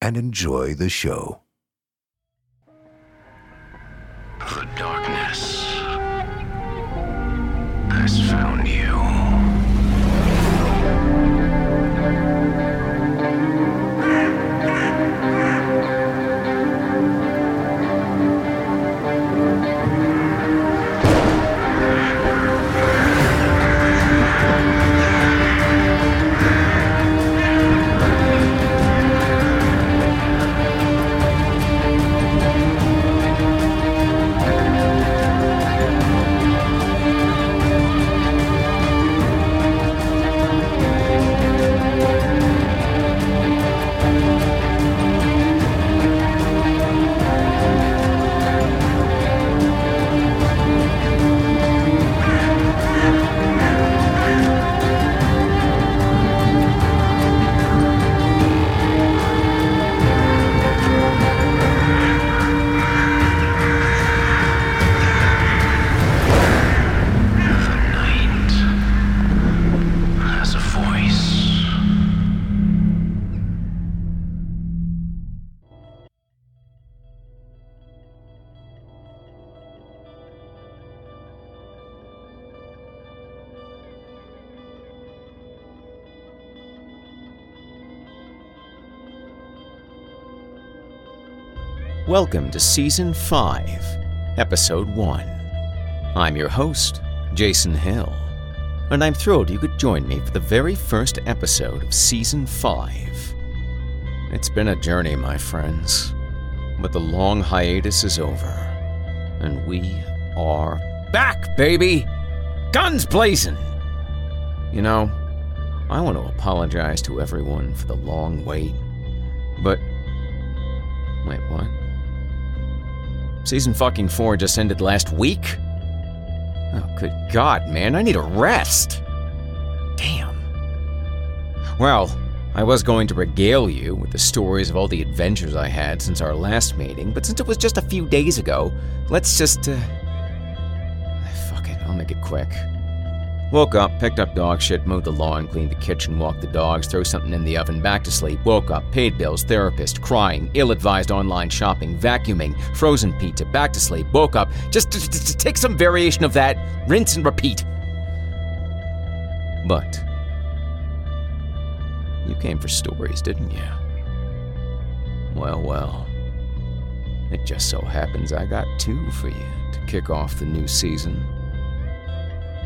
and enjoy the show. The darkness has found you. Welcome to Season 5, Episode 1. I'm your host, Jason Hill, and I'm thrilled you could join me for the very first episode of Season 5. It's been a journey, my friends, but the long hiatus is over, and we are back, baby! Guns blazing! You know, I want to apologize to everyone for the long wait, but. Wait, what? Season fucking 4 just ended last week? Oh, good God, man, I need a rest. Damn. Well, I was going to regale you with the stories of all the adventures I had since our last meeting, but since it was just a few days ago, let's just, uh. Fuck it, I'll make it quick. Woke up, picked up dog shit, mowed the lawn, cleaned the kitchen, walked the dogs, threw something in the oven, back to sleep. Woke up, paid bills, therapist, crying, ill advised online shopping, vacuuming, frozen pizza, back to sleep. Woke up, just to, take some variation of that, rinse and repeat. But you came for stories, didn't you? Well, well. It just so happens I got two for you to kick off the new season.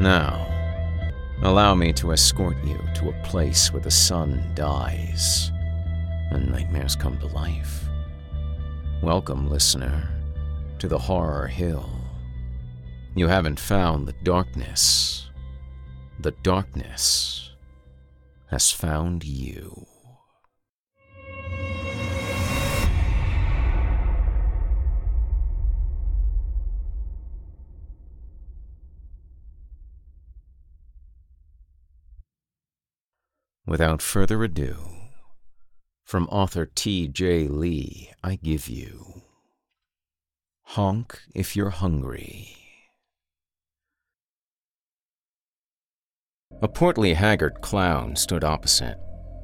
Now, allow me to escort you to a place where the sun dies and nightmares come to life. Welcome, listener, to the Horror Hill. You haven't found the darkness. The darkness has found you. Without further ado, from author T.J. Lee, I give you Honk If You're Hungry. A portly, haggard clown stood opposite,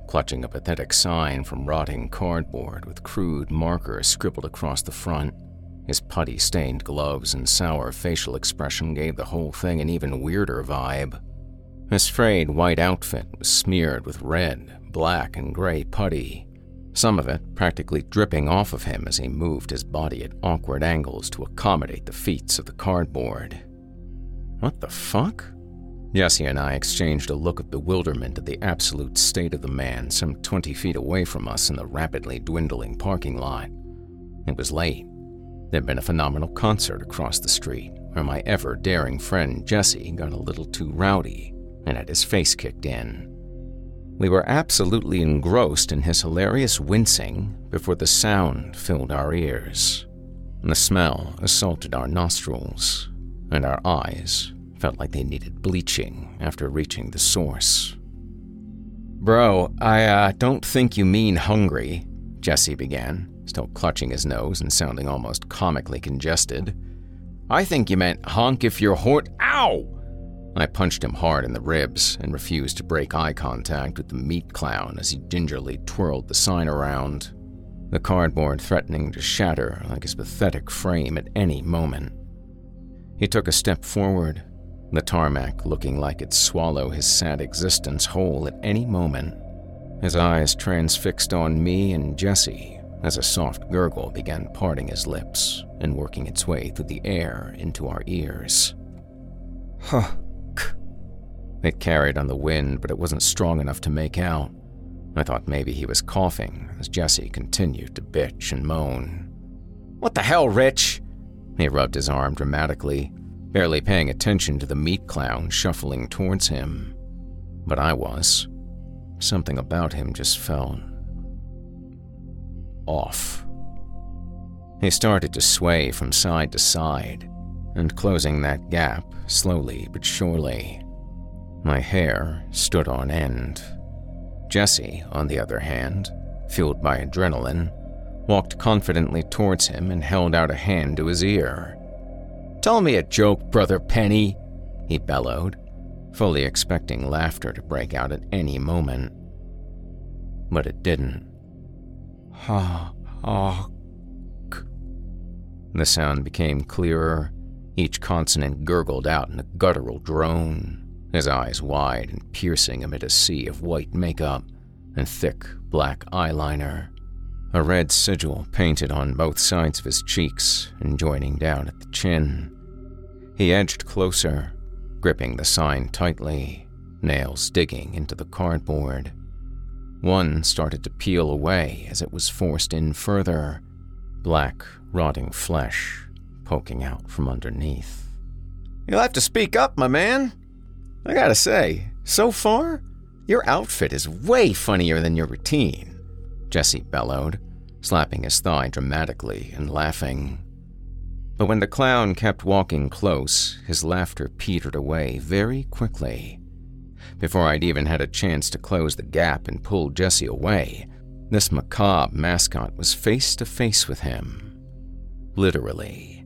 clutching a pathetic sign from rotting cardboard with crude markers scribbled across the front. His putty stained gloves and sour facial expression gave the whole thing an even weirder vibe. His frayed white outfit was smeared with red, black, and gray putty, some of it practically dripping off of him as he moved his body at awkward angles to accommodate the feats of the cardboard. What the fuck? Jesse and I exchanged a look of bewilderment at the absolute state of the man some 20 feet away from us in the rapidly dwindling parking lot. It was late. There'd been a phenomenal concert across the street where my ever daring friend Jesse got a little too rowdy and had his face kicked in. We were absolutely engrossed in his hilarious wincing before the sound filled our ears. And the smell assaulted our nostrils, and our eyes felt like they needed bleaching after reaching the source. Bro, I uh, don't think you mean hungry, Jesse began, still clutching his nose and sounding almost comically congested. I think you meant honk if you're hort. Ow! I punched him hard in the ribs and refused to break eye contact with the meat clown as he gingerly twirled the sign around, the cardboard threatening to shatter like his pathetic frame at any moment. He took a step forward, the tarmac looking like it'd swallow his sad existence whole at any moment, his eyes transfixed on me and Jesse as a soft gurgle began parting his lips and working its way through the air into our ears. Huh. It carried on the wind, but it wasn't strong enough to make out. I thought maybe he was coughing as Jesse continued to bitch and moan. What the hell, Rich? He rubbed his arm dramatically, barely paying attention to the meat clown shuffling towards him. But I was. Something about him just felt off. He started to sway from side to side, and closing that gap slowly but surely. My hair stood on end. Jesse, on the other hand, fueled by adrenaline, walked confidently towards him and held out a hand to his ear. Tell me a joke, Brother Penny, he bellowed, fully expecting laughter to break out at any moment. But it didn't. Ha, ha, The sound became clearer, each consonant gurgled out in a guttural drone his eyes wide and piercing amid a sea of white makeup and thick black eyeliner, a red sigil painted on both sides of his cheeks and joining down at the chin. He edged closer, gripping the sign tightly, nails digging into the cardboard. One started to peel away as it was forced in further, black, rotting flesh poking out from underneath. You'll have to speak up, my man. I gotta say, so far, your outfit is way funnier than your routine, Jesse bellowed, slapping his thigh dramatically and laughing. But when the clown kept walking close, his laughter petered away very quickly. Before I'd even had a chance to close the gap and pull Jesse away, this macabre mascot was face to face with him. Literally.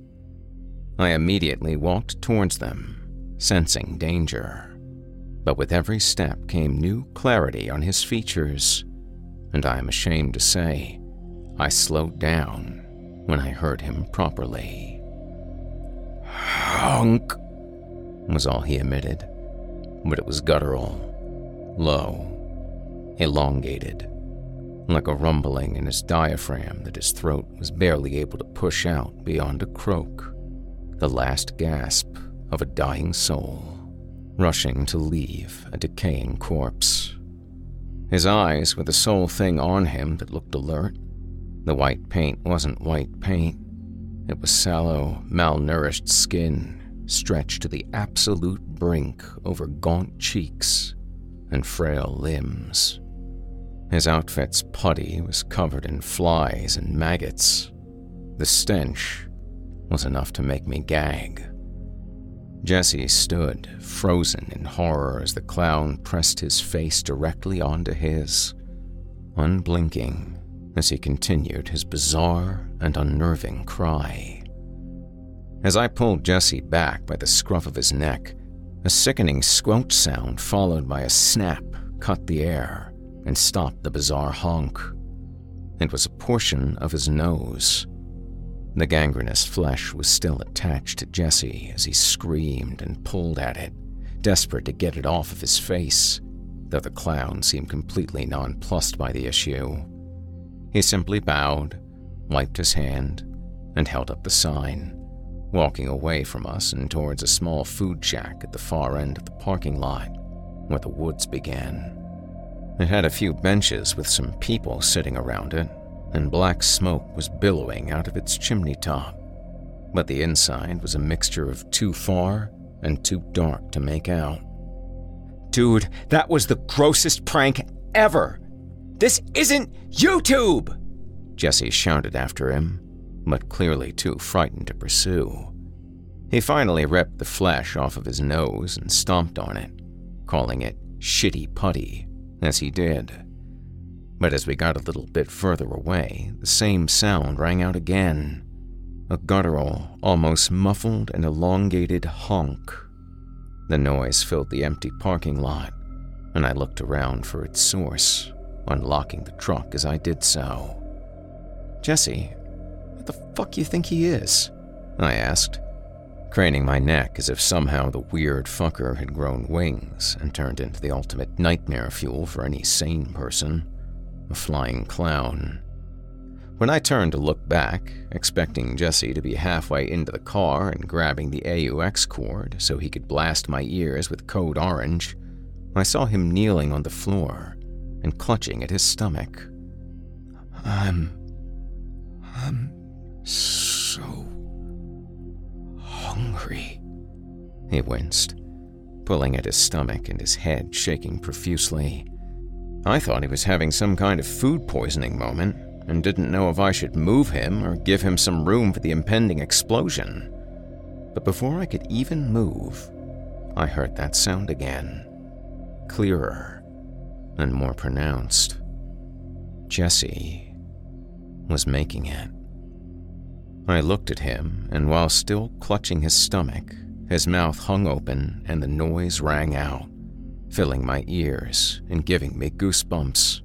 I immediately walked towards them, sensing danger. But with every step came new clarity on his features, and I am ashamed to say, I slowed down when I heard him properly. Hunk, was all he emitted, but it was guttural, low, elongated like a rumbling in his diaphragm that his throat was barely able to push out beyond a croak, the last gasp of a dying soul, rushing to leave a decaying corpse. His eyes were the sole thing on him that looked alert. The white paint wasn't white paint, it was sallow, malnourished skin stretched to the absolute brink over gaunt cheeks and frail limbs. His outfit's putty was covered in flies and maggots. The stench was enough to make me gag. Jesse stood, frozen in horror as the clown pressed his face directly onto his, unblinking as he continued his bizarre and unnerving cry. As I pulled Jesse back by the scruff of his neck, a sickening squelch sound followed by a snap cut the air and stopped the bizarre honk. It was a portion of his nose. The gangrenous flesh was still attached to Jesse as he screamed and pulled at it, desperate to get it off of his face, though the clown seemed completely nonplussed by the issue. He simply bowed, wiped his hand, and held up the sign, walking away from us and towards a small food shack at the far end of the parking lot, where the woods began. It had a few benches with some people sitting around it, and black smoke was billowing out of its chimney top. But the inside was a mixture of too far and too dark to make out. Dude, that was the grossest prank ever! This isn't YouTube! Jesse shouted after him, but clearly too frightened to pursue. He finally ripped the flesh off of his nose and stomped on it, calling it shitty putty as he did. But as we got a little bit further away, the same sound rang out again a guttural, almost muffled and elongated honk. The noise filled the empty parking lot, and I looked around for its source, unlocking the truck as I did so. Jesse, what the fuck you think he is? I asked, craning my neck as if somehow the weird fucker had grown wings and turned into the ultimate nightmare fuel for any sane person a flying clown. When I turned to look back, expecting Jesse to be halfway into the car and grabbing the AUX cord so he could blast my ears with Code Orange, I saw him kneeling on the floor and clutching at his stomach. I'm. I'm so hungry. He winced, pulling at his stomach and his head shaking profusely. I thought he was having some kind of food poisoning moment and didn't know if I should move him or give him some room for the impending explosion. But before I could even move, I heard that sound again, clearer and more pronounced. Jesse was making it. I looked at him, and while still clutching his stomach, his mouth hung open and the noise rang out, filling my ears and giving me goosebumps.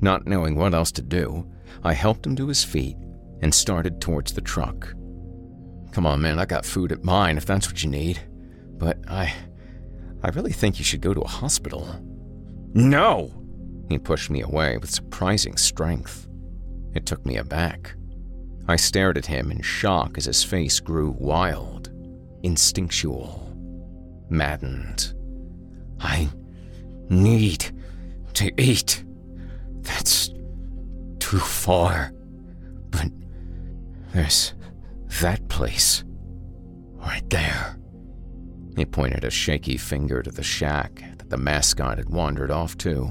Not knowing what else to do, I helped him to his feet and started towards the truck. Come on, man, I got food at mine if that's what you need. But I. I really think you should go to a hospital. No! He pushed me away with surprising strength. It took me aback. I stared at him in shock as his face grew wild, instinctual, maddened. I need to eat. That's too far. But there's that place right there. He pointed a shaky finger to the shack that the mascot had wandered off to.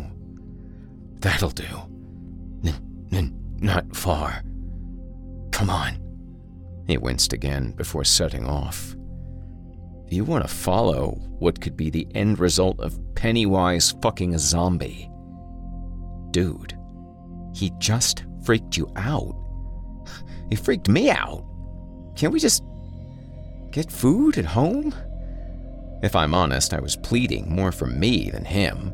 That'll do. Not far. Come on. He winced again before setting off. You want to follow what could be the end result of Pennywise fucking a zombie. Dude, he just freaked you out. He freaked me out. Can't we just get food at home? If I'm honest, I was pleading more for me than him.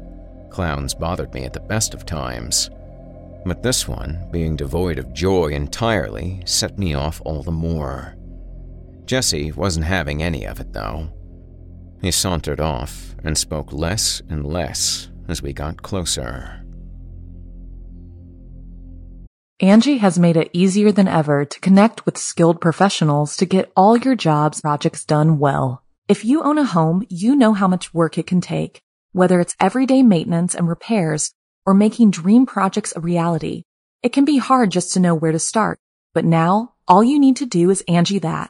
Clowns bothered me at the best of times. But this one, being devoid of joy entirely, set me off all the more. Jesse wasn't having any of it, though. He sauntered off and spoke less and less as we got closer. Angie has made it easier than ever to connect with skilled professionals to get all your jobs projects done well. If you own a home, you know how much work it can take, whether it's everyday maintenance and repairs or making dream projects a reality. It can be hard just to know where to start, but now all you need to do is Angie that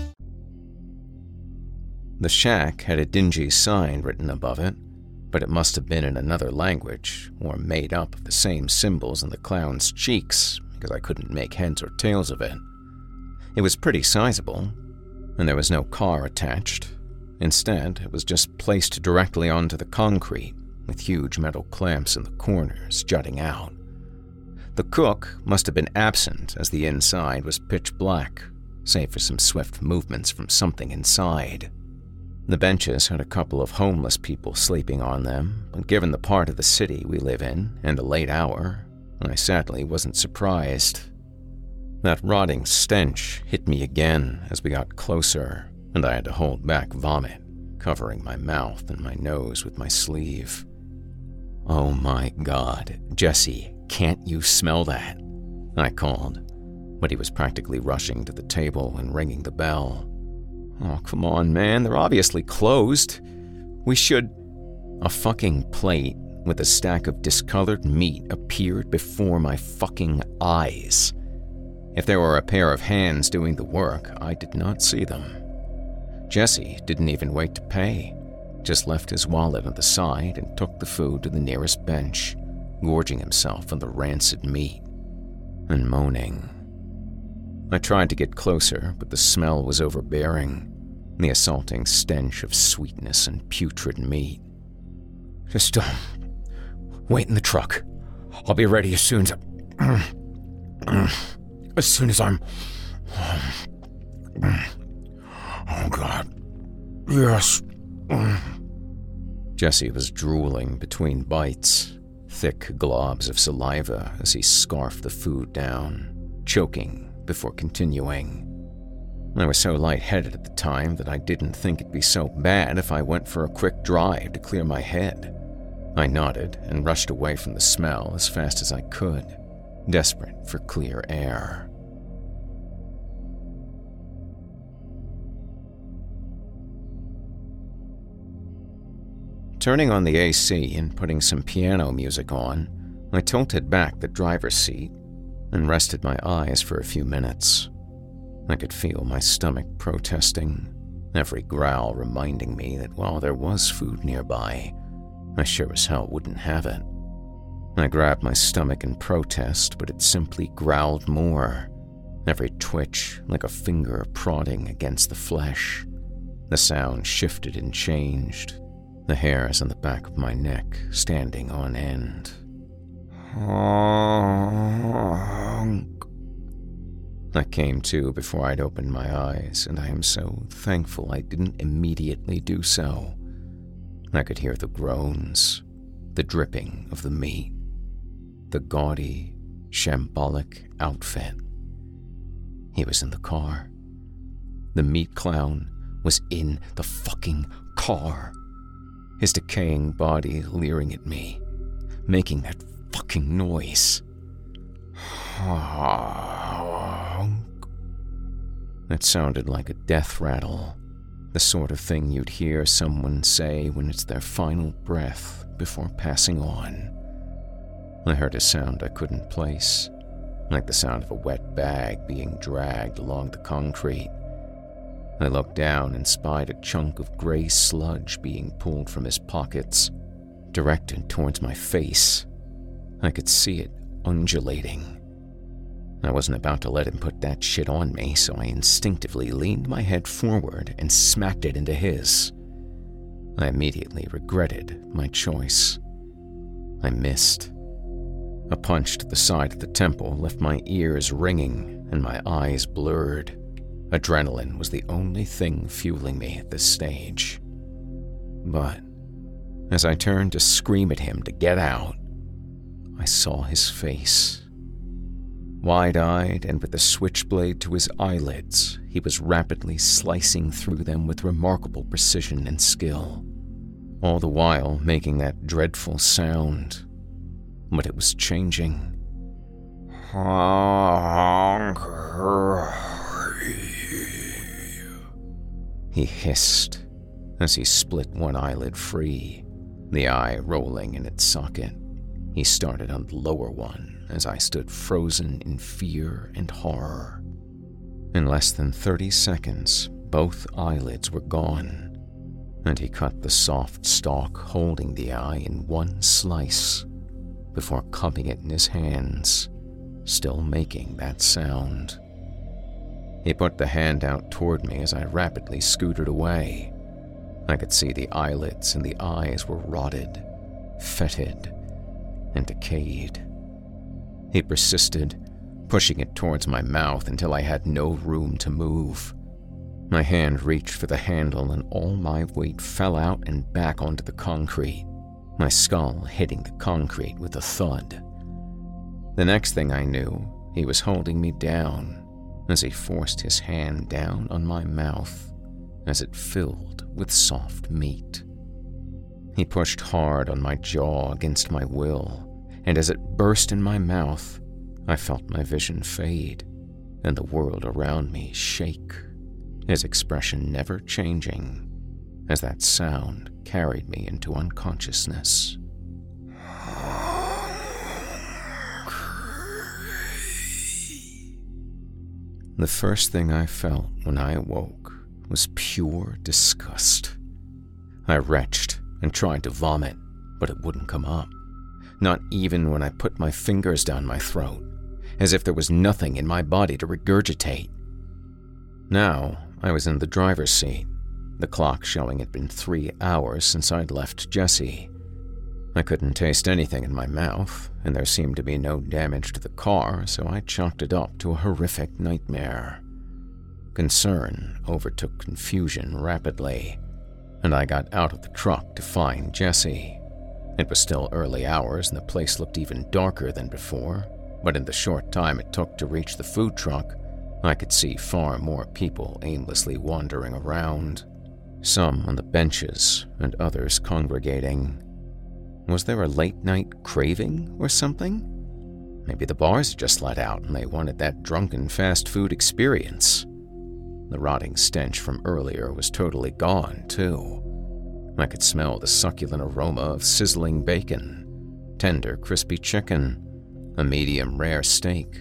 The shack had a dingy sign written above it, but it must have been in another language or made up of the same symbols in the clown's cheeks because I couldn't make heads or tails of it. It was pretty sizable, and there was no car attached. Instead, it was just placed directly onto the concrete with huge metal clamps in the corners jutting out. The cook must have been absent as the inside was pitch black, save for some swift movements from something inside. The benches had a couple of homeless people sleeping on them, but given the part of the city we live in and a late hour, I sadly wasn't surprised. That rotting stench hit me again as we got closer, and I had to hold back vomit, covering my mouth and my nose with my sleeve. Oh my god, Jesse, can't you smell that? I called, but he was practically rushing to the table and ringing the bell. Oh, come on, man, they're obviously closed. We should. A fucking plate with a stack of discolored meat appeared before my fucking eyes. If there were a pair of hands doing the work, I did not see them. Jesse didn't even wait to pay, just left his wallet on the side and took the food to the nearest bench, gorging himself on the rancid meat and moaning. I tried to get closer, but the smell was overbearing, the assaulting stench of sweetness and putrid meat. Just um, wait in the truck. I'll be ready as soon as as soon as I'm. Oh God, yes. Jesse was drooling between bites, thick globs of saliva as he scarfed the food down, choking before continuing. I was so lightheaded at the time that I didn't think it'd be so bad if I went for a quick drive to clear my head. I nodded and rushed away from the smell as fast as I could, desperate for clear air. Turning on the AC and putting some piano music on, I tilted back the driver's seat and rested my eyes for a few minutes. I could feel my stomach protesting, every growl reminding me that while there was food nearby, I sure as hell wouldn't have it. I grabbed my stomach in protest, but it simply growled more, every twitch like a finger prodding against the flesh. The sound shifted and changed, the hairs on the back of my neck standing on end. Honk. I came to before I'd opened my eyes, and I am so thankful I didn't immediately do so. I could hear the groans, the dripping of the meat, the gaudy, shambolic outfit. He was in the car. The meat clown was in the fucking car. His decaying body leering at me, making that fucking noise. It sounded like a death rattle, the sort of thing you'd hear someone say when it's their final breath before passing on. I heard a sound I couldn't place, like the sound of a wet bag being dragged along the concrete. I looked down and spied a chunk of gray sludge being pulled from his pockets, directed towards my face. I could see it undulating. I wasn't about to let him put that shit on me, so I instinctively leaned my head forward and smacked it into his. I immediately regretted my choice. I missed. A punch to the side of the temple left my ears ringing and my eyes blurred. Adrenaline was the only thing fueling me at this stage. But as I turned to scream at him to get out, I saw his face. Wide eyed and with a switchblade to his eyelids, he was rapidly slicing through them with remarkable precision and skill, all the while making that dreadful sound. But it was changing. He hissed as he split one eyelid free, the eye rolling in its socket. He started on the lower one as I stood frozen in fear and horror. In less than 30 seconds, both eyelids were gone, and he cut the soft stalk holding the eye in one slice before cupping it in his hands, still making that sound. He put the hand out toward me as I rapidly scooted away. I could see the eyelids and the eyes were rotted, fetid, and decayed. He persisted, pushing it towards my mouth until I had no room to move. My hand reached for the handle, and all my weight fell out and back onto the concrete, my skull hitting the concrete with a thud. The next thing I knew, he was holding me down as he forced his hand down on my mouth as it filled with soft meat. He pushed hard on my jaw against my will, and as it burst in my mouth, I felt my vision fade and the world around me shake, his expression never changing as that sound carried me into unconsciousness. The first thing I felt when I awoke was pure disgust. I retched and tried to vomit, but it wouldn't come up. Not even when I put my fingers down my throat, as if there was nothing in my body to regurgitate. Now I was in the driver's seat, the clock showing it had been three hours since I'd left Jesse. I couldn't taste anything in my mouth, and there seemed to be no damage to the car, so I chalked it up to a horrific nightmare. Concern overtook confusion rapidly, and I got out of the truck to find Jesse. It was still early hours, and the place looked even darker than before, but in the short time it took to reach the food truck, I could see far more people aimlessly wandering around, some on the benches and others congregating. Was there a late night craving or something? Maybe the bars had just let out and they wanted that drunken fast food experience. The rotting stench from earlier was totally gone, too. I could smell the succulent aroma of sizzling bacon, tender, crispy chicken, a medium rare steak,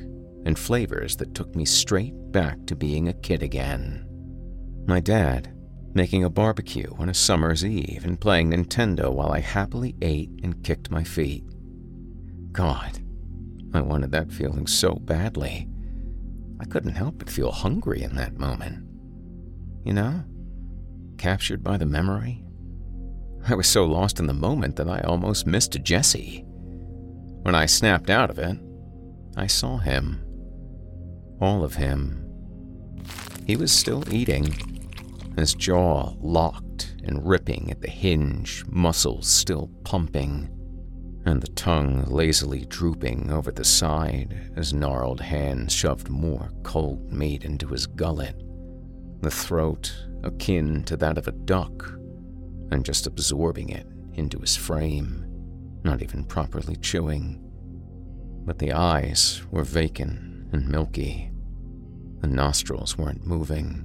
and flavors that took me straight back to being a kid again. My dad, making a barbecue on a summer's eve and playing Nintendo while I happily ate and kicked my feet. God, I wanted that feeling so badly. I couldn't help but feel hungry in that moment. You know? Captured by the memory. I was so lost in the moment that I almost missed Jesse. When I snapped out of it, I saw him. All of him. He was still eating, his jaw locked and ripping at the hinge, muscles still pumping, and the tongue lazily drooping over the side as gnarled hands shoved more cold meat into his gullet, the throat akin to that of a duck, and just absorbing it into his frame, not even properly chewing. But the eyes were vacant and milky. The nostrils weren't moving,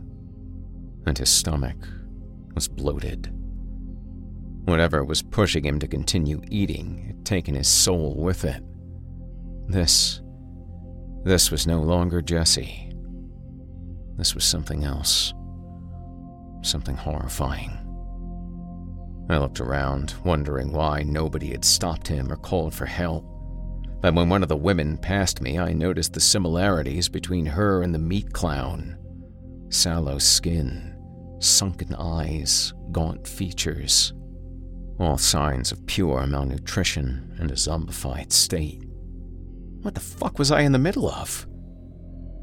and his stomach was bloated. Whatever was pushing him to continue eating had taken his soul with it. This. This was no longer Jesse. This was something else. Something horrifying. I looked around, wondering why nobody had stopped him or called for help. But when one of the women passed me, I noticed the similarities between her and the meat clown sallow skin, sunken eyes, gaunt features. All signs of pure malnutrition and a zombified state. What the fuck was I in the middle of?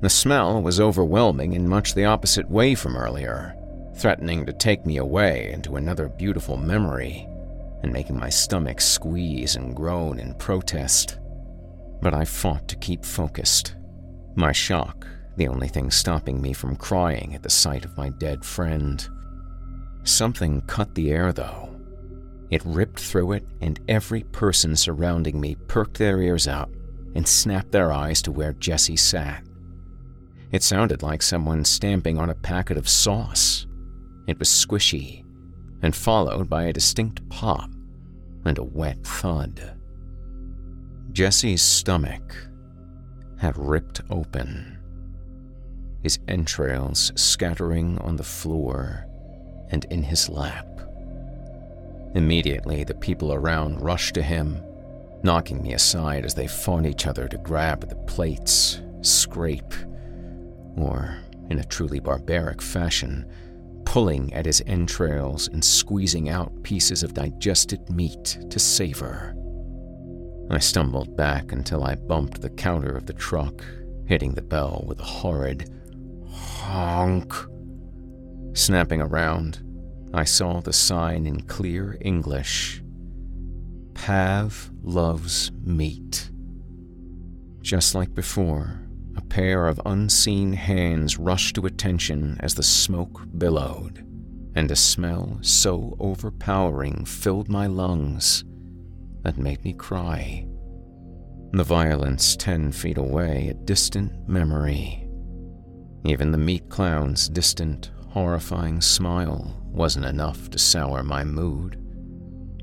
The smell was overwhelming in much the opposite way from earlier, threatening to take me away into another beautiful memory and making my stomach squeeze and groan in protest but I fought to keep focused. My shock, the only thing stopping me from crying at the sight of my dead friend. Something cut the air, though. It ripped through it, and every person surrounding me perked their ears up and snapped their eyes to where Jesse sat. It sounded like someone stamping on a packet of sauce. It was squishy, and followed by a distinct pop and a wet thud. Jesse's stomach had ripped open, his entrails scattering on the floor and in his lap. Immediately, the people around rushed to him, knocking me aside as they fought each other to grab at the plates, scrape, or, in a truly barbaric fashion, pulling at his entrails and squeezing out pieces of digested meat to savor. I stumbled back until I bumped the counter of the truck, hitting the bell with a horrid honk. Snapping around, I saw the sign in clear English Pav loves meat. Just like before, a pair of unseen hands rushed to attention as the smoke billowed, and a smell so overpowering filled my lungs that made me cry. The violence ten feet away, a distant memory. Even the meat clown's distant, horrifying smile wasn't enough to sour my mood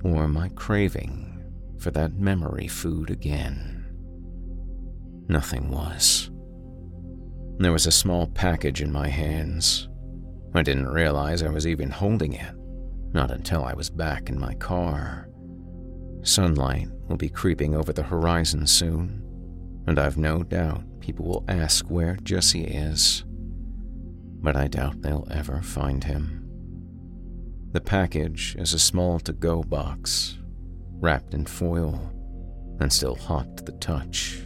or my craving for that memory food again. Nothing was. There was a small package in my hands. I didn't realize I was even holding it, not until I was back in my car. Sunlight will be creeping over the horizon soon, and I've no doubt people will ask where Jesse is. But I doubt they'll ever find him. The package is a small to go box, wrapped in foil, and still hot to the touch.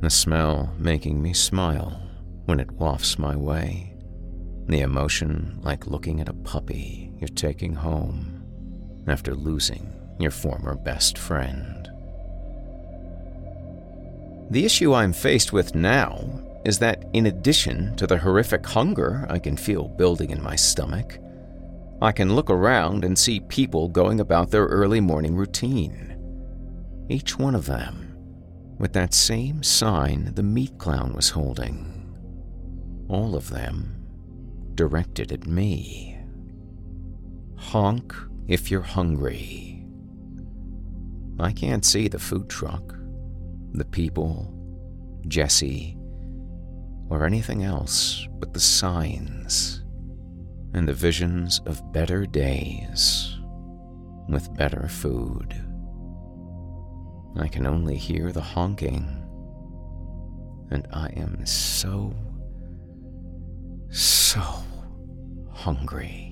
The smell making me smile when it wafts my way. The emotion like looking at a puppy you're taking home after losing your former best friend. The issue I'm faced with now is that, in addition to the horrific hunger I can feel building in my stomach, I can look around and see people going about their early morning routine. Each one of them with that same sign the meat clown was holding. All of them directed at me. Honk if you're hungry. I can't see the food truck, the people, Jesse, or anything else but the signs. And the visions of better days with better food. I can only hear the honking, and I am so, so hungry.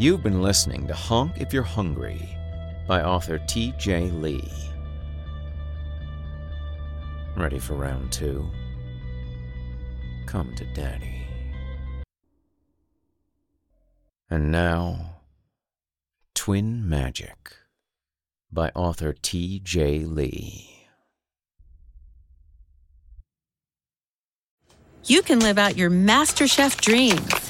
You've been listening to Honk If You're Hungry by author T.J. Lee. Ready for round two? Come to Daddy. And now, Twin Magic by author T.J. Lee. You can live out your MasterChef dreams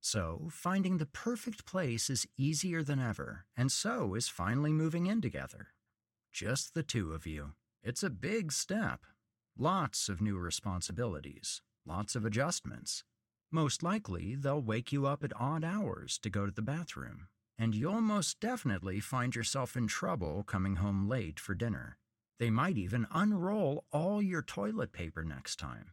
So, finding the perfect place is easier than ever, and so is finally moving in together. Just the two of you. It's a big step. Lots of new responsibilities, lots of adjustments. Most likely, they'll wake you up at odd hours to go to the bathroom, and you'll most definitely find yourself in trouble coming home late for dinner. They might even unroll all your toilet paper next time.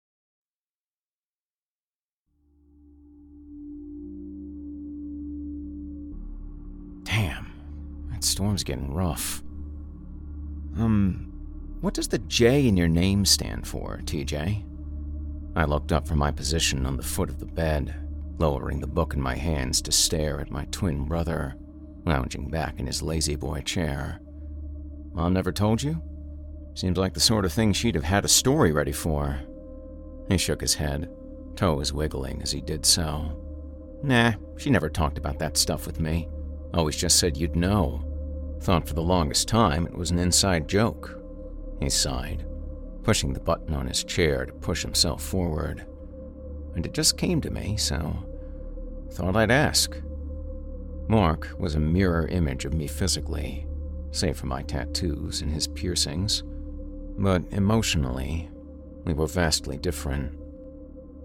that storm's getting rough. Um, what does the J in your name stand for, TJ? I looked up from my position on the foot of the bed, lowering the book in my hands to stare at my twin brother, lounging back in his lazy boy chair. Mom never told you? Seems like the sort of thing she'd have had a story ready for. He shook his head, toes wiggling as he did so. Nah, she never talked about that stuff with me. Always just said you'd know. Thought for the longest time it was an inside joke. He sighed, pushing the button on his chair to push himself forward. And it just came to me, so thought I'd ask. Mark was a mirror image of me physically, save for my tattoos and his piercings. But emotionally, we were vastly different.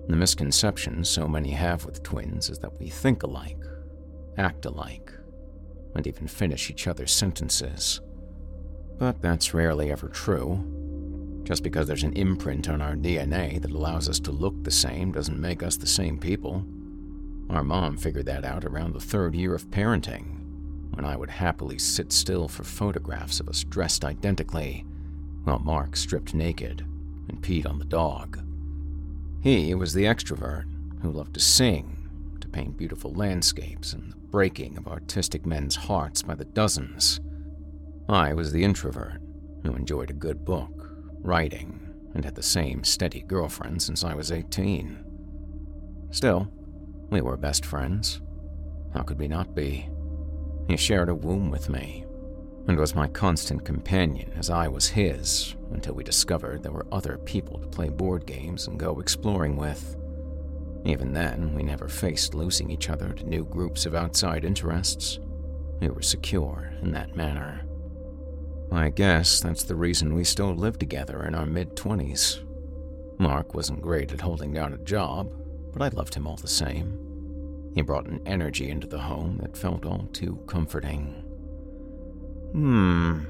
The misconception so many have with twins is that we think alike, act alike, and even finish each other's sentences. But that's rarely ever true. Just because there's an imprint on our DNA that allows us to look the same doesn't make us the same people. Our mom figured that out around the third year of parenting, when I would happily sit still for photographs of us dressed identically, while Mark stripped naked and peed on the dog. He was the extrovert who loved to sing, to paint beautiful landscapes, and the breaking of artistic men's hearts by the dozens. I was the introvert who enjoyed a good book, writing, and had the same steady girlfriend since I was 18. Still, we were best friends. How could we not be? He shared a womb with me, and was my constant companion as I was his until we discovered there were other people to play board games and go exploring with. Even then, we never faced losing each other to new groups of outside interests. We were secure in that manner. I guess that's the reason we still live together in our mid 20s. Mark wasn't great at holding down a job, but I loved him all the same. He brought an energy into the home that felt all too comforting. Hmm.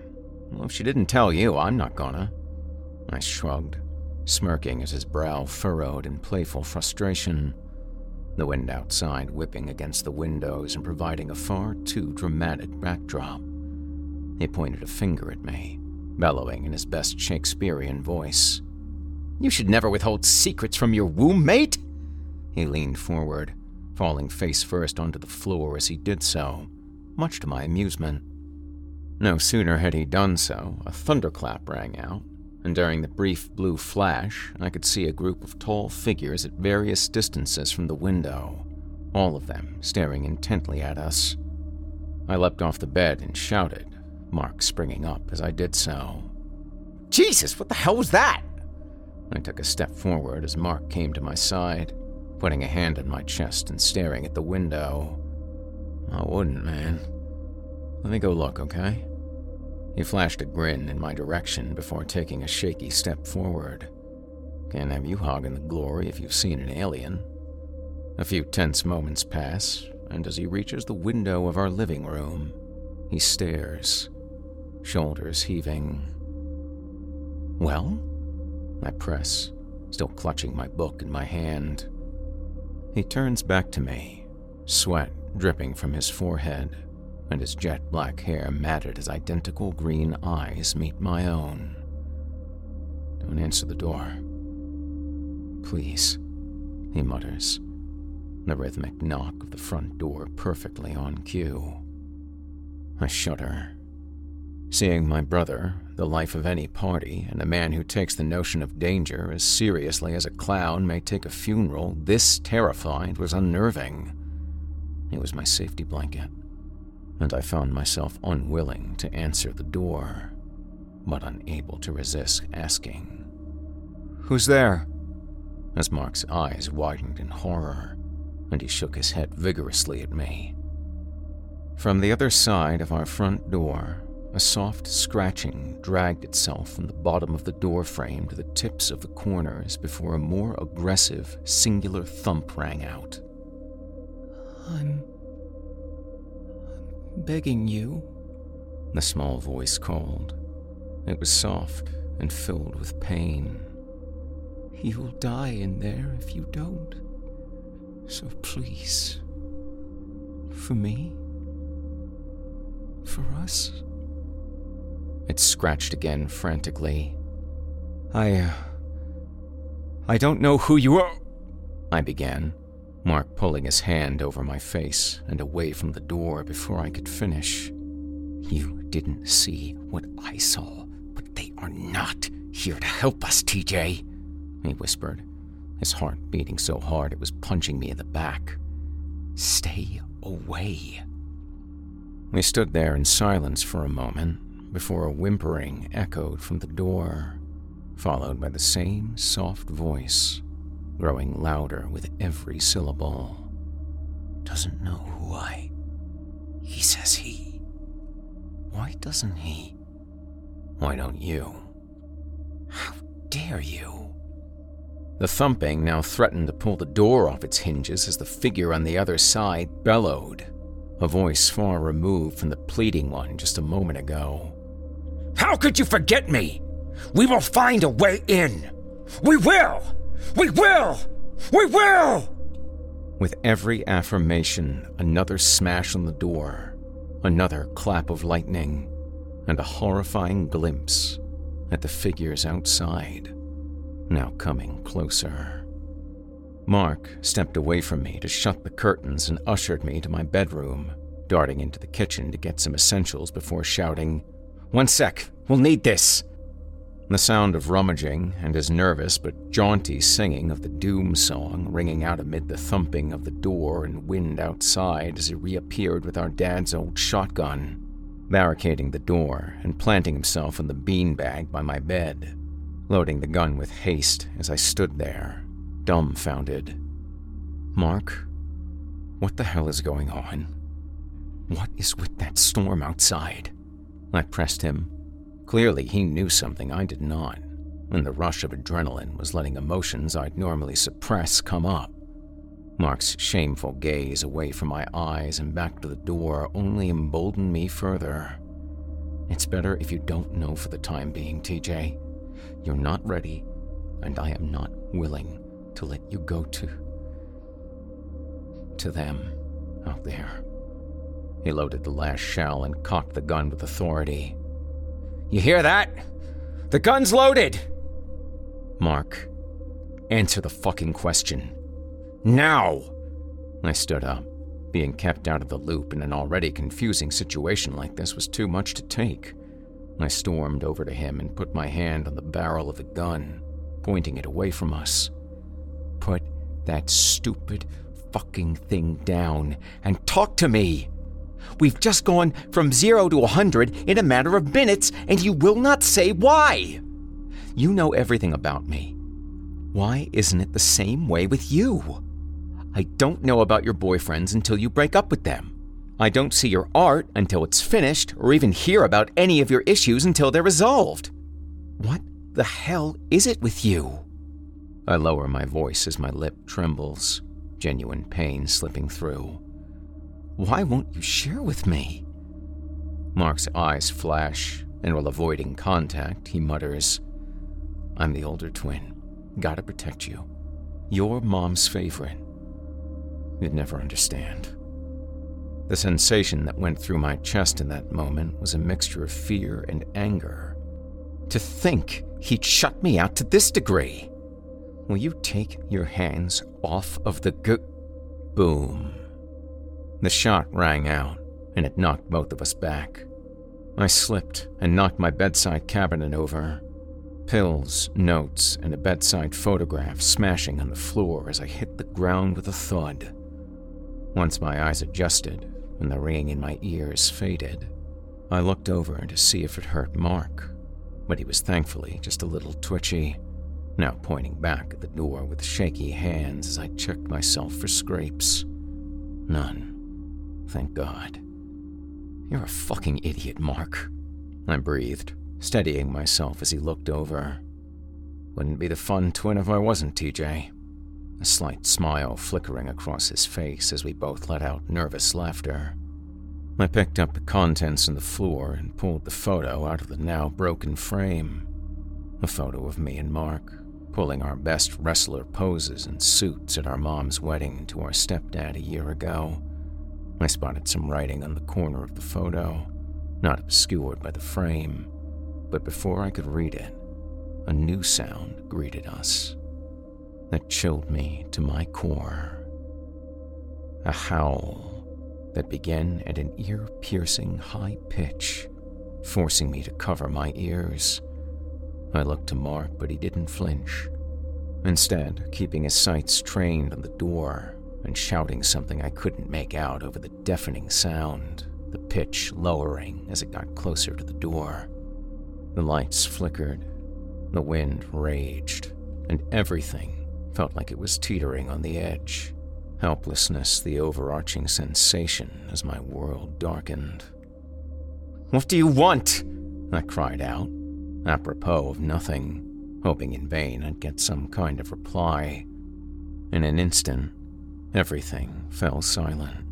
Well, if she didn't tell you, I'm not gonna. I shrugged, smirking as his brow furrowed in playful frustration. The wind outside whipping against the windows and providing a far too dramatic backdrop. He pointed a finger at me, bellowing in his best Shakespearean voice. You should never withhold secrets from your womb mate! He leaned forward, falling face first onto the floor as he did so, much to my amusement. No sooner had he done so, a thunderclap rang out, and during the brief blue flash, I could see a group of tall figures at various distances from the window, all of them staring intently at us. I leapt off the bed and shouted, Mark springing up as I did so. Jesus, what the hell was that? I took a step forward as Mark came to my side, putting a hand on my chest and staring at the window. I wouldn't, man. Let me go look, okay? He flashed a grin in my direction before taking a shaky step forward. Can't have you hogging the glory if you've seen an alien. A few tense moments pass, and as he reaches the window of our living room, he stares, shoulders heaving. Well? I press, still clutching my book in my hand. He turns back to me, sweat dripping from his forehead and his jet black hair matted as identical green eyes meet my own. Don't answer the door. Please, he mutters, the rhythmic knock of the front door perfectly on cue. I shudder. Seeing my brother, the life of any party, and a man who takes the notion of danger as seriously as a clown may take a funeral, this terrified was unnerving. He was my safety blanket and I found myself unwilling to answer the door, but unable to resist asking, Who's there? As Mark's eyes widened in horror, and he shook his head vigorously at me. From the other side of our front door, a soft scratching dragged itself from the bottom of the door frame to the tips of the corners before a more aggressive, singular thump rang out. I'm begging you, the small voice called. It was soft and filled with pain. You'll die in there if you don't. So please. For me? For us? It scratched again frantically. I. Uh, I don't know who you are. I began, Mark pulling his hand over my face and away from the door before I could finish. You didn't see what I saw, but they are not here to help us, TJ, he whispered, his heart beating so hard it was punching me in the back. Stay away. We stood there in silence for a moment before a whimpering echoed from the door, followed by the same soft voice growing louder with every syllable. Doesn't know who I. He says he. Why doesn't he? Why don't you? How dare you? The thumping now threatened to pull the door off its hinges as the figure on the other side bellowed, a voice far removed from the pleading one just a moment ago. How could you forget me? We will find a way in. We will! We will! We will! With every affirmation, another smash on the door, another clap of lightning, and a horrifying glimpse at the figures outside, now coming closer. Mark stepped away from me to shut the curtains and ushered me to my bedroom, darting into the kitchen to get some essentials before shouting, One sec, we'll need this! The sound of rummaging and his nervous but jaunty singing of the doom song ringing out amid the thumping of the door and wind outside as he reappeared with our dad's old shotgun. barricading the door and planting himself in the beanbag by my bed, loading the gun with haste as I stood there, dumbfounded. Mark, what the hell is going on? What is with that storm outside? I pressed him. Clearly, he knew something I did not, and the rush of adrenaline was letting emotions I'd normally suppress come up. Mark's shameful gaze away from my eyes and back to the door only emboldened me further. It's better if you don't know for the time being, TJ. You're not ready, and I am not willing to let you go to. to them out there. He loaded the last shell and cocked the gun with authority. You hear that? The gun's loaded! Mark, answer the fucking question. Now! I stood up. Being kept out of the loop in an already confusing situation like this was too much to take. I stormed over to him and put my hand on the barrel of the gun, pointing it away from us. Put that stupid fucking thing down and talk to me! We've just gone from zero to a hundred in a matter of minutes, and you will not say why! You know everything about me. Why isn't it the same way with you? I don't know about your boyfriends until you break up with them. I don't see your art until it's finished, or even hear about any of your issues until they're resolved. What the hell is it with you? I lower my voice as my lip trembles, genuine pain slipping through. Why won't you share with me? Mark's eyes flash, and while avoiding contact, he mutters, I'm the older twin. Gotta protect you. Your mom's favorite. You'd never understand. The sensation that went through my chest in that moment was a mixture of fear and anger. To think he'd shut me out to this degree. Will you take your hands off of the g. Boom. The shot rang out, and it knocked both of us back. I slipped and knocked my bedside cabinet over. Pills, notes, and a bedside photograph smashing on the floor as I hit the ground with a thud. Once my eyes adjusted and the ringing in my ears faded, I looked over to see if it hurt Mark, but he was thankfully just a little twitchy, now pointing back at the door with shaky hands as I checked myself for scrapes. None. Thank God. You're a fucking idiot, Mark. I breathed, steadying myself as he looked over. Wouldn't be the fun twin if I wasn't, TJ a slight smile flickering across his face as we both let out nervous laughter. I picked up the contents on the floor and pulled the photo out of the now broken frame. A photo of me and Mark, pulling our best wrestler poses and suits at our mom's wedding to our stepdad a year ago. I spotted some writing on the corner of the photo, not obscured by the frame, but before I could read it, a new sound greeted us that chilled me to my core. A howl that began at an ear piercing high pitch, forcing me to cover my ears. I looked to Mark, but he didn't flinch. Instead, keeping his sights trained on the door and shouting something I couldn't make out over the deafening sound, the pitch lowering as it got closer to the door. The lights flickered, the wind raged, and everything felt like it was teetering on the edge. Helplessness, the overarching sensation as my world darkened. What do you want? I cried out, apropos of nothing, hoping in vain I'd get some kind of reply. In an instant, everything fell silent.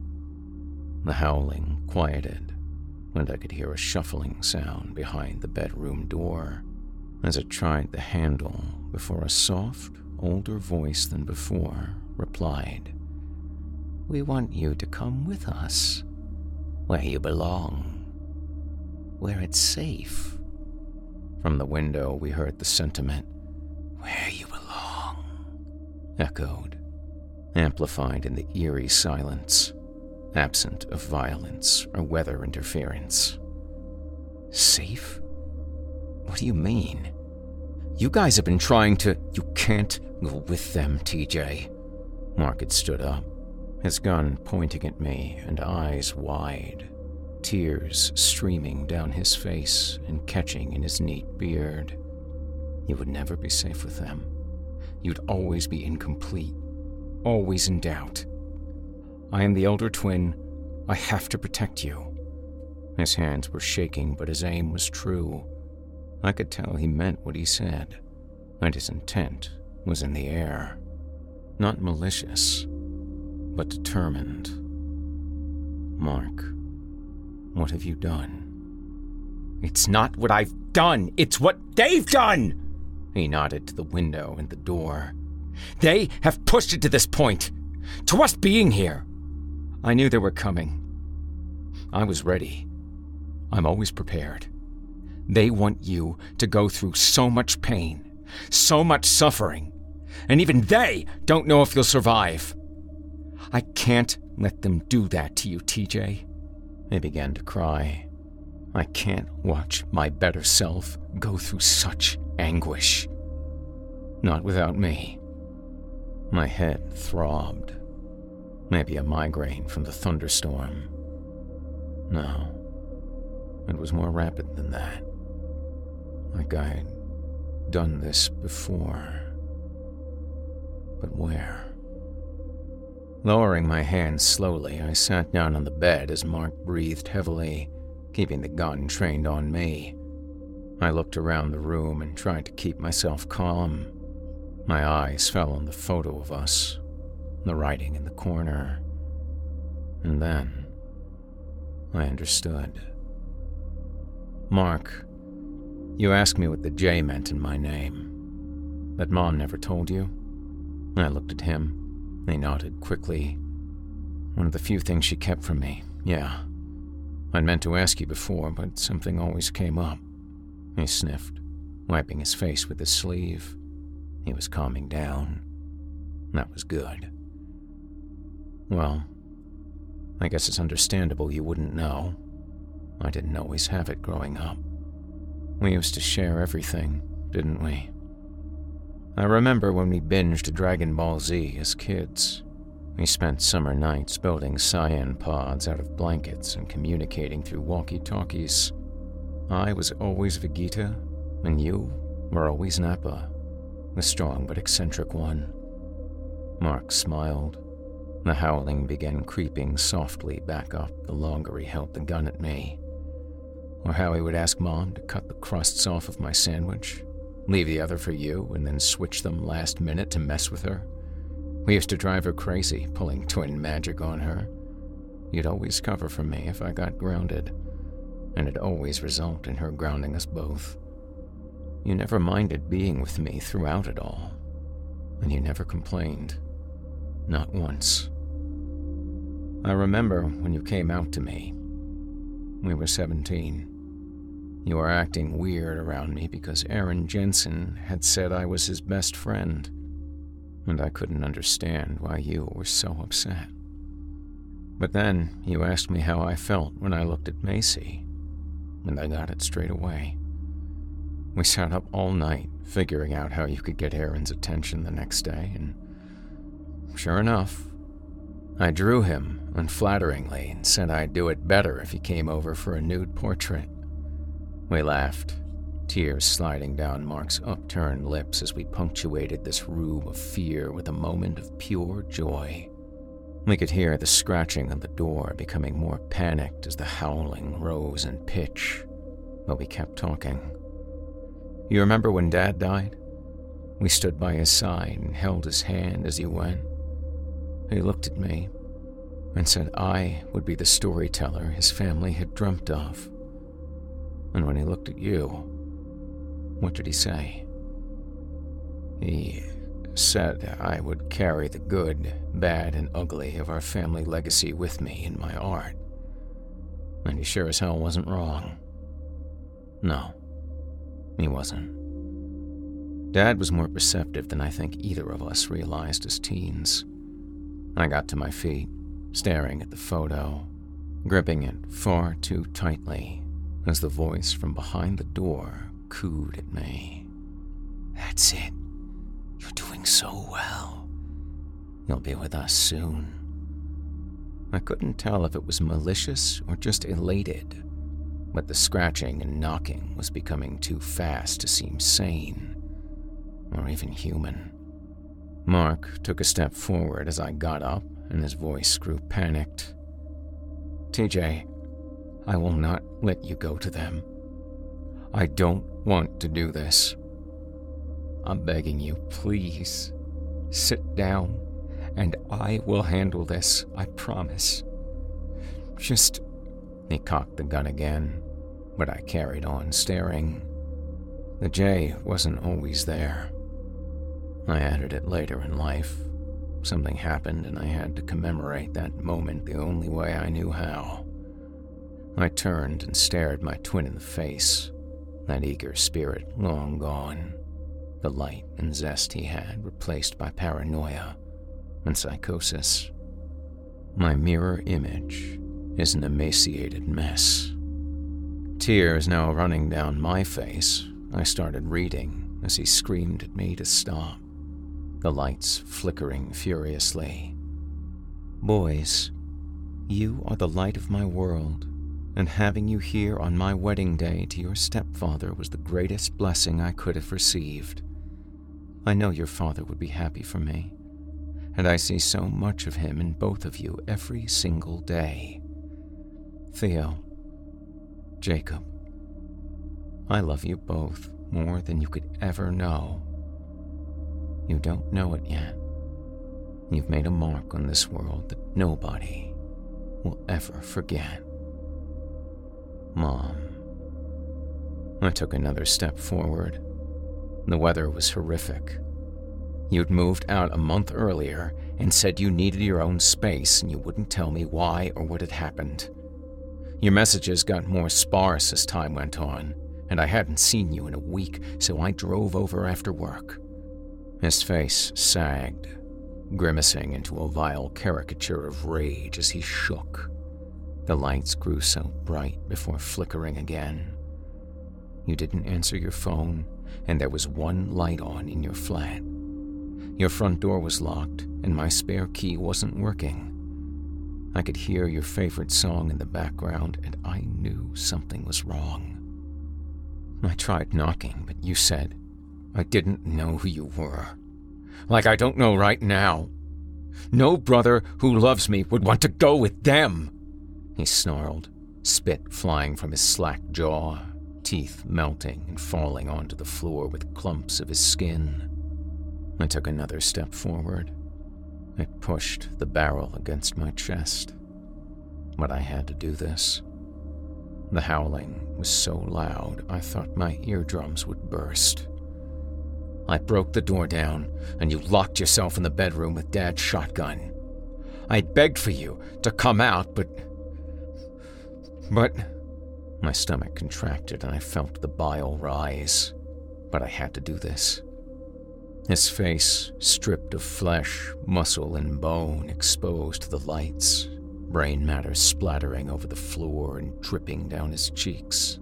The howling quieted, and I could hear a shuffling sound behind the bedroom door as it tried the handle before a soft, older voice than before, replied, We want you to come with us, where you belong, where it's safe. From the window, we heard the sentiment, Where you belong, echoed, amplified in the eerie silence, absent of violence or weather interference. Safe? What do you mean? You guys have been trying to. You can't go with them, TJ. Mark had stood up, his gun pointing at me and eyes wide. tears streaming down his face and catching in his neat beard. You would never be safe with them. You'd always be incomplete, always in doubt. I am the elder twin. I have to protect you. His hands were shaking, but his aim was true. I could tell he meant what he said, and his intent was in the air. Not malicious, but determined. Mark, what have you done? It's not what I've done, it's what they've done! He nodded to the window and the door. They have pushed it to this point, to us being here. I knew they were coming. I was ready. I'm always prepared. They want you to go through so much pain, so much suffering, and even they don't know if you'll survive. I can't let them do that to you, TJ. He began to cry. I can't watch my better self go through such anguish. Not without me. My head throbbed. Maybe a migraine from the thunderstorm. No, it was more rapid than that. Like I'd done this before. But where? Lowering my hands slowly, I sat down on the bed as Mark breathed heavily, keeping the gun trained on me. I looked around the room and tried to keep myself calm. My eyes fell on the photo of us, the writing in the corner. And then I understood. Mark, you asked me what the J meant in my name. That Mom never told you? I looked at him. He nodded quickly. One of the few things she kept from me, yeah. I'd meant to ask you before, but something always came up. He sniffed, wiping his face with his sleeve. He was calming down. That was good. Well, I guess it's understandable you wouldn't know. I didn't always have it growing up. We used to share everything, didn't we? I remember when we binged Dragon Ball Z as kids. We spent summer nights building Saiyan pods out of blankets and communicating through walkie talkies. I was always Vegeta, and you were always Nappa the strong but eccentric one. Mark smiled. The howling began creeping softly back up the longer he held the gun at me. Or how he would ask Mom to cut the crusts off of my sandwich, leave the other for you, and then switch them last minute to mess with her. We used to drive her crazy, pulling twin magic on her. You'd always cover for me if I got grounded, and it'd always result in her grounding us both. You never minded being with me throughout it all, and you never complained. Not once. I remember when you came out to me. We were 17. You were acting weird around me because Aaron Jensen had said I was his best friend, and I couldn't understand why you were so upset. But then you asked me how I felt when I looked at Macy, and I got it straight away. We sat up all night figuring out how you could get Aaron's attention the next day, and sure enough, I drew him unflatteringly and said I'd do it better if he came over for a nude portrait. We laughed, tears sliding down Mark's upturned lips as we punctuated this room of fear with a moment of pure joy. We could hear the scratching of the door becoming more panicked as the howling rose in pitch, but we kept talking. You remember when Dad died? We stood by his side and held his hand as he went. He looked at me and said I would be the storyteller his family had dreamt of. And when he looked at you, what did he say? He said I would carry the good, bad, and ugly of our family legacy with me in my art. And he sure as hell wasn't wrong. No. He wasn't. Dad was more perceptive than I think either of us realized as teens. I got to my feet, staring at the photo, gripping it far too tightly as the voice from behind the door cooed at me. That's it. You're doing so well. You'll be with us soon. I couldn't tell if it was malicious or just elated, but the scratching and knocking was becoming too fast to seem sane or even human. Mark took a step forward as I got up, and his voice grew panicked. TJ, I will not let you go to them. I don't want to do this. I'm begging you, please. Sit down, and I will handle this, I promise. Just. He cocked the gun again, but I carried on staring. The J wasn't always there. I added it later in life. Something happened, and I had to commemorate that moment the only way I knew how. I turned and stared my twin in the face, that eager spirit long gone, the light and zest he had replaced by paranoia and psychosis. My mirror image is an emaciated mess. Tears now running down my face, I started reading as he screamed at me to stop the lights flickering furiously. Boys, you are the light of my world, and having you here on my wedding day to your stepfather was the greatest blessing I could have received. I know your father would be happy for me, and I see so much of him in both of you every single day. Theo, Jacob, I love you both more than you could ever know. You don't know it yet. You've made a mark on this world that nobody will ever forget. Mom. I took another step forward. The weather was horrific. You'd moved out a month earlier and said you needed your own space and you wouldn't tell me why or what had happened. Your messages got more sparse as time went on, and I hadn't seen you in a week, so I drove over after work. His face sagged, grimacing into a vile caricature of rage as he shook. The lights grew so bright before flickering again. You didn't answer your phone, and there was one light on in your flat. Your front door was locked, and my spare key wasn't working. I could hear your favorite song in the background, and I knew something was wrong. I tried knocking, but you said, I didn't know who you were. Like I don't know right now. No brother who loves me would want to go with them. He snarled, spit flying from his slack jaw, teeth melting and falling onto the floor with clumps of his skin. I took another step forward. I pushed the barrel against my chest. But I had to do this. The howling was so loud I thought my eardrums would burst. I broke the door down, and you locked yourself in the bedroom with Dad's shotgun. I begged for you to come out, but. But. My stomach contracted and I felt the bile rise. But I had to do this. His face, stripped of flesh, muscle, and bone, exposed to the lights, brain matter splattering over the floor and dripping down his cheeks.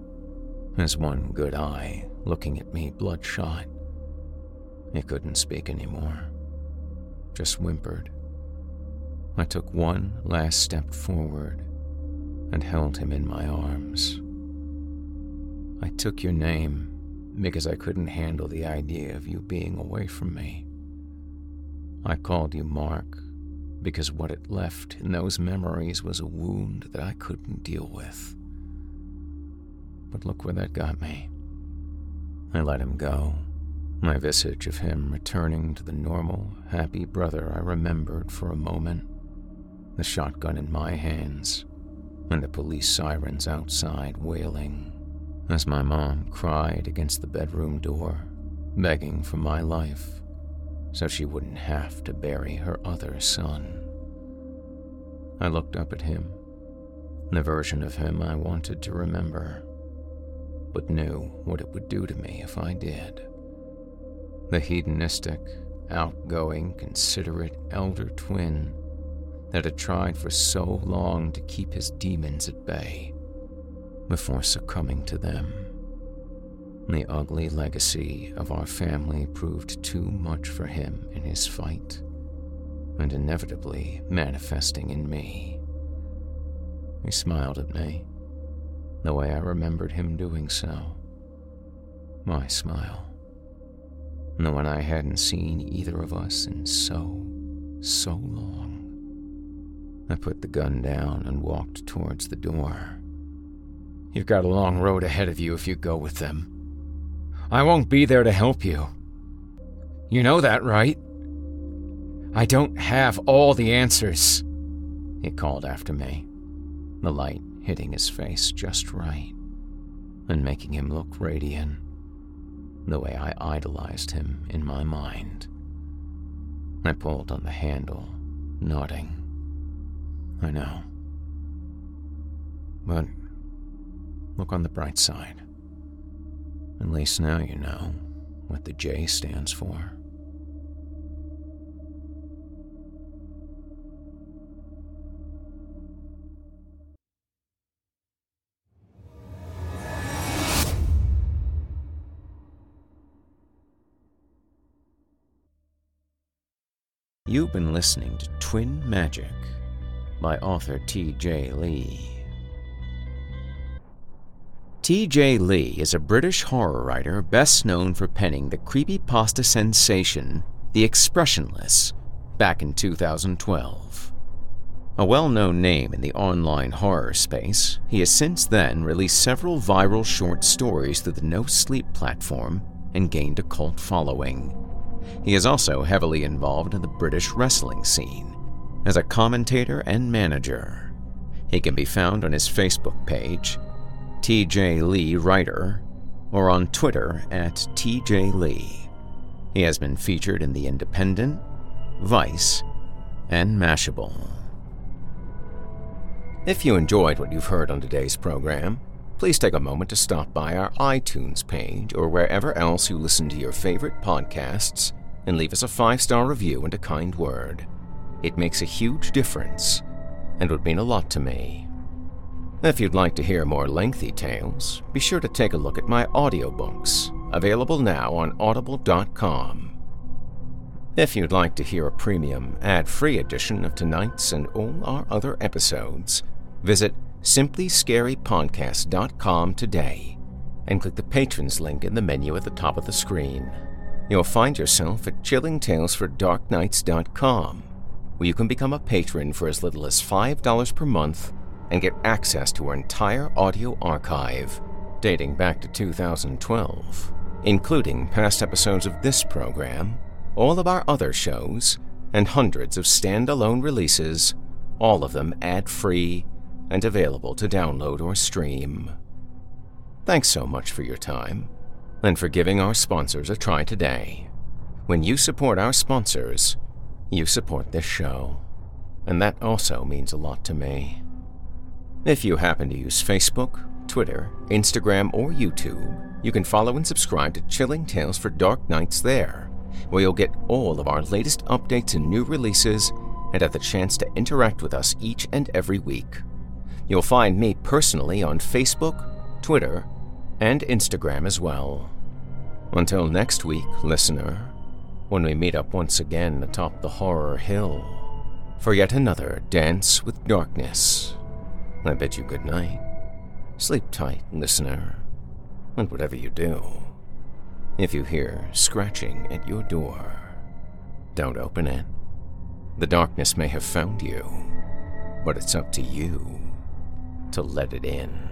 His one good eye looking at me bloodshot. He couldn't speak anymore, just whimpered. I took one last step forward and held him in my arms. I took your name because I couldn't handle the idea of you being away from me. I called you Mark because what it left in those memories was a wound that I couldn't deal with. But look where that got me. I let him go my visage of him returning to the normal, happy brother I remembered for a moment, the shotgun in my hands, and the police sirens outside wailing as my mom cried against the bedroom door, begging for my life so she wouldn't have to bury her other son. I looked up at him, the version of him I wanted to remember, but knew what it would do to me if I did the hedonistic, outgoing, considerate elder twin that had tried for so long to keep his demons at bay before succumbing to them. The ugly legacy of our family proved too much for him in his fight, and inevitably manifesting in me He smiled at me, the way I remembered him doing so. My smile. The one I hadn't seen either of us in so, so long. I put the gun down and walked towards the door. You've got a long road ahead of you if you go with them. I won't be there to help you. You know that, right? I don't have all the answers, he called after me, the light hitting his face just right and making him look radiant, the way I idolized him in my mind. I pulled on the handle, nodding. I know. But look on the bright side. At least now you know what the J stands for. You've been listening to Twin Magic by author T.J. Lee. T.J. Lee is a British horror writer best known for penning the creepypasta sensation The Expressionless back in 2012. A well known name in the online horror space, he has since then released several viral short stories through the No Sleep platform and gained a cult following. He is also heavily involved in the British wrestling scene as a commentator and manager. He can be found on his Facebook page, TJ Lee Writer, or on Twitter at TJ Lee. He has been featured in The Independent, Vice, and Mashable. If you enjoyed what you've heard on today's program, please take a moment to stop by our iTunes page or wherever else you listen to your favorite podcasts and leave us a five star review and a kind word. It makes a huge difference and would mean a lot to me. If you'd like to hear more lengthy tales, be sure to take a look at my audiobooks, available now on audible.com. If you'd like to hear a premium, ad free edition of tonight's and all our other episodes, visit simplyscarypodcast.com today and click the patrons link in the menu at the top of the screen. You'll find yourself at chillingtalesfordarknights.com, where you can become a patron for as little as $5 per month and get access to our entire audio archive dating back to 2012, including past episodes of this program, all of our other shows, and hundreds of standalone releases, all of them ad free and available to download or stream. Thanks so much for your time and for giving our sponsors a try today. When you support our sponsors, you support this show, and that also means a lot to me. If you happen to use Facebook, Twitter, Instagram, or YouTube, you can follow and subscribe to Chilling Tales for Dark Nights there, where you'll get all of our latest updates and new releases and have the chance to interact with us each and every week. You'll find me personally on Facebook, Twitter, and Instagram as well. Until next week, listener, when we meet up once again atop the horror hill for yet another dance with darkness. I bid you good night. Sleep tight, listener. And whatever you do, if you hear scratching at your door, don't open it. The darkness may have found you, but it's up to you to let it in.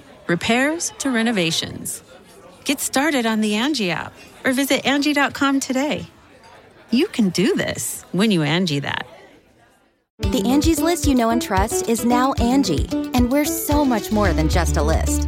repairs to renovations. Get started on the Angi app or visit Angi.com today. You can do this when you Angi that. The Angie's list you know and trust is now Angi, and we're so much more than just a list.